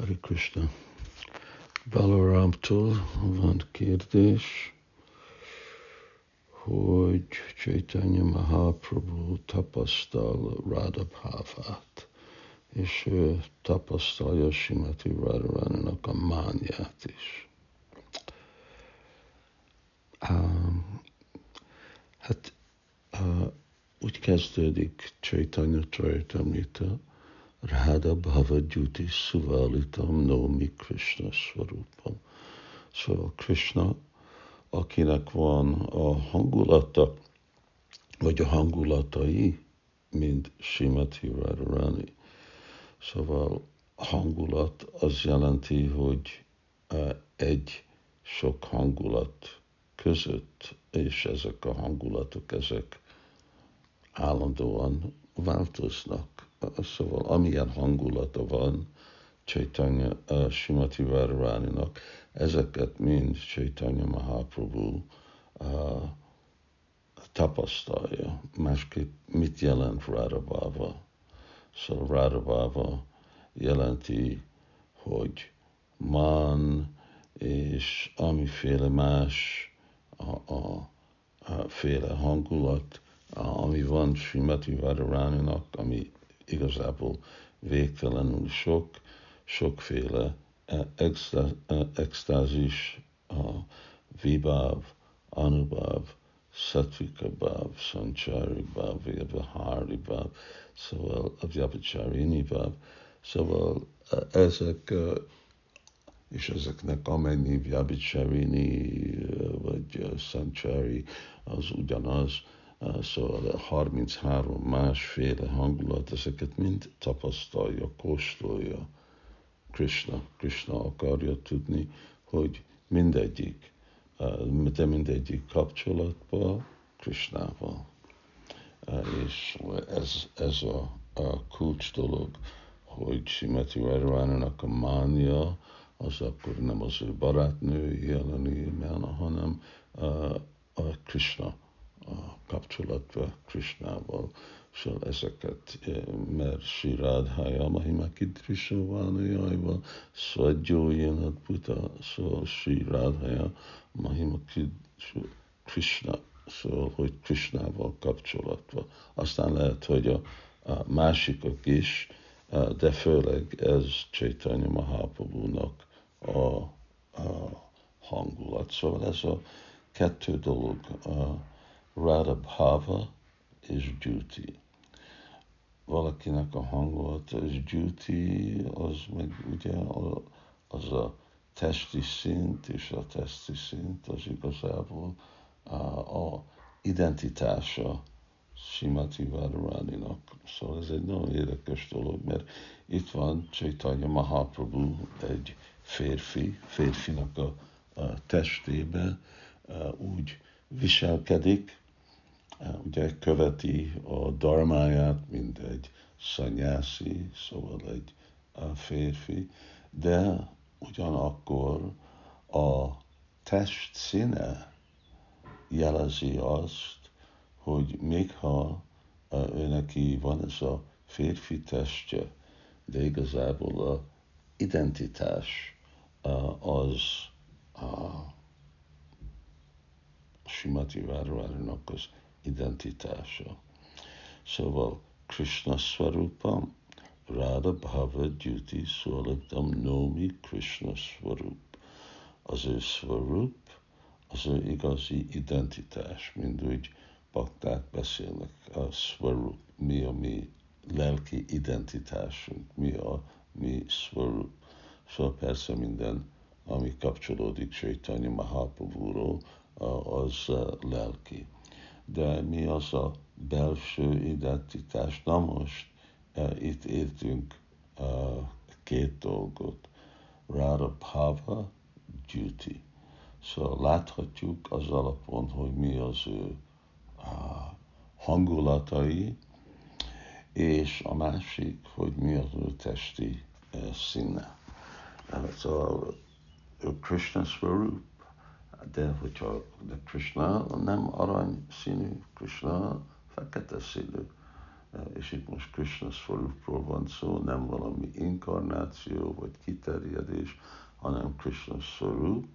Hari Krishna. Balaramtól van kérdés, hogy Chaitanya Mahaprabhu tapasztal Radhabhavát, és ő tapasztalja Simati Radharaninak a mányát is. Um, hát uh, úgy kezdődik Chaitanya Charitamrita, Radha Bhavadyuti Suvalitam Nomi Krishna Svarupam. Szóval Krishna, akinek van a hangulata, vagy a hangulatai, mint Simati Radharani. Szóval hangulat az jelenti, hogy egy sok hangulat között, és ezek a hangulatok, ezek állandóan változnak. Szóval amilyen hangulata van Chaitanya uh, Simati Radharaninak, ezeket mind Chaitanya Mahaprabhu uh, tapasztalja. Másképp mit jelent Radhabhava? Szóval Radhabhava jelenti, hogy man és amiféle más a, a, a féle hangulat, ami van Srimati Radharaninak, ami igazából végtelenül sok, sokféle e, e, extázis, a vibáv, anubáv, satvika báv, sancsari báv, vyavahari báv, szóval a vyapacharini báv, szóval e, ezek, és ezeknek amennyi vyapacharini vagy sancsari, az ugyanaz, Szóval 33 másféle hangulat, ezeket mind tapasztalja, kóstolja Krishna. Krishna akarja tudni, hogy mindegyik, de mindegyik kapcsolatban Krishnával. És ez, ez a, a kulcs dolog, hogy Simati Radharaninak a mánia, az akkor nem az ő barátnő jeleni, hanem a, a Krishna a kapcsolatba Krishnával, szóval ezeket, eh, mert Sri Radhaya Mahima Svadjo Yenat Buddha, szóval Sri Radhaya Mahima Krishna, szóval, hogy Krishnával kapcsolatban. Aztán lehet, hogy a, a másikok is, eh, de főleg ez Chaitanya Mahaprabhu-nak a, a hangulat. Szóval ez a kettő dolog, a, Radhabhava és Duty. Valakinek a hangulata és Duty, az meg ugye az a testi szint, és a testi szint az igazából a, a identitása Simati Várváninak. Szóval ez egy nagyon érdekes dolog, mert itt van Chaitanya Mahaprabhu, egy férfi, férfinak a, a testébe úgy viselkedik, ugye követi a darmáját, mint egy szanyászi, szóval egy férfi, de ugyanakkor a test színe jelezi azt, hogy még ha ő neki van ez a férfi testje, de igazából a identitás az a Simati Várvárinak az identitása. Szóval Krishna Swarupam, Radha Bhava Duty Swaladam Nomi Krishna Swarup. Az ő Swarup, az ő igazi identitás, mind úgy bakták beszélnek, a Swarup, mi a mi lelki identitásunk, mi a mi Swarup. Szóval persze minden, ami kapcsolódik Chaitanya Mahaprabhu-ról, az lelki de mi az a belső identitás? Na most uh, itt értünk uh, két dolgot. Rara Bhava, duty. Szóval láthatjuk az alapon, hogy mi az ő hangulatai, és a másik, hogy mi az ő testi uh, színe. Szóval ő Krishna Swarup, de hogyha de Krishna nem arany színű, Krishna fekete színű. és itt most Krishna Svarupról van szó, nem valami inkarnáció vagy kiterjedés, hanem Krishna Svarup.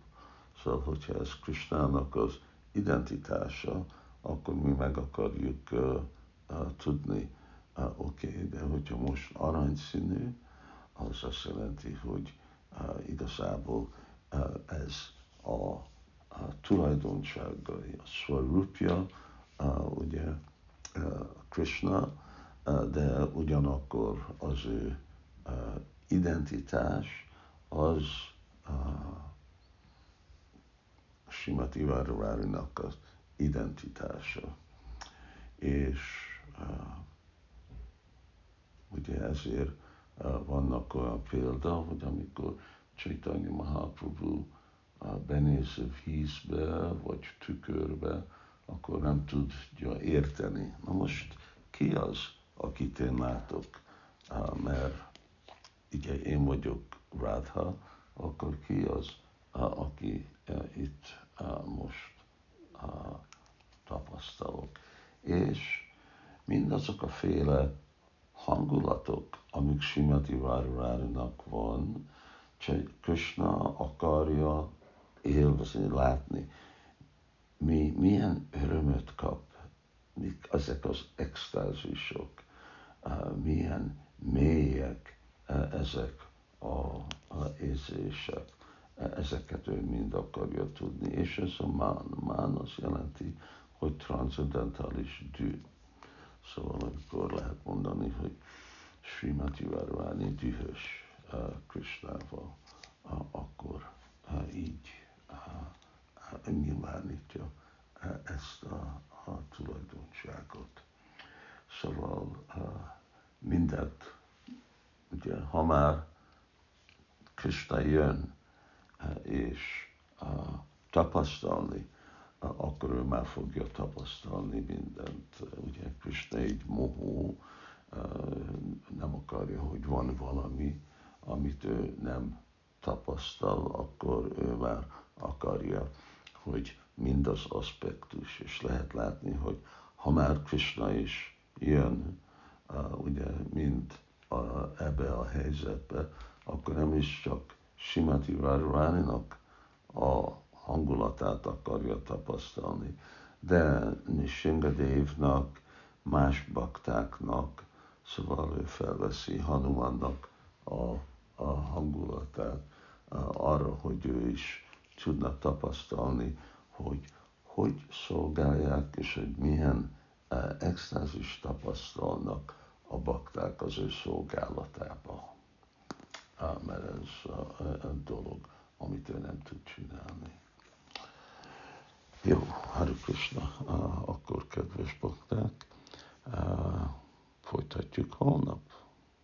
Szóval, hogyha ez Krishnának az identitása, akkor mi meg akarjuk uh, uh, tudni, uh, oké, okay, de hogyha most aranyszínű, az azt jelenti, hogy uh, igazából uh, ez a, a tulajdonságai, a svarupja, uh, ugye Krishna, de ugyanakkor az ő identitás az uh, Simati Várvárinak az identitása. És ugye ezért vannak olyan példa, hogy amikor Chaitanya Mahaprabhu uh, benéz a vízbe, vagy tükörbe, akkor nem tudja érteni. Na most ki az, akit én látok? Mert ugye én vagyok Radha, akkor ki az, aki uh, itt most tapasztalok. És mindazok a féle hangulatok, amik Simati Várurárinak van, csak Krishna akarja élvezni, látni. Mi, milyen örömöt kap, mik ezek az extázisok, milyen mélyek ezek a, érzések ezeket ő mind akarja tudni, és ez a mán. Mán azt jelenti, hogy transzendentális dű. Szóval amikor lehet mondani, hogy Srimati Varvani dühös uh, Krishnával, uh, akkor uh, így nyilvánítja uh, ezt a, a tulajdonságot. Szóval uh, mindent, ugye, ha már Krishna jön, és tapasztalni, akkor ő már fogja tapasztalni mindent. Ugye Krishna egy mohó, nem akarja, hogy van valami, amit ő nem tapasztal, akkor ő már akarja, hogy mind az aspektus, és lehet látni, hogy ha már Krishna is jön, ugye mind ebbe a helyzetbe, akkor nem is csak Simati Radharaninak a hangulatát akarja tapasztalni, de Nishingadevnak, más baktáknak, szóval ő felveszi Hanumannak a, a hangulatát arra, hogy ő is tudna tapasztalni, hogy hogy szolgálják, és hogy milyen e, extázis tapasztalnak a bakták az ő szolgálatában mert ez a, a dolog, amit ő nem tud csinálni. Jó, Hari Krishna, akkor kedves bakták, folytatjuk holnap.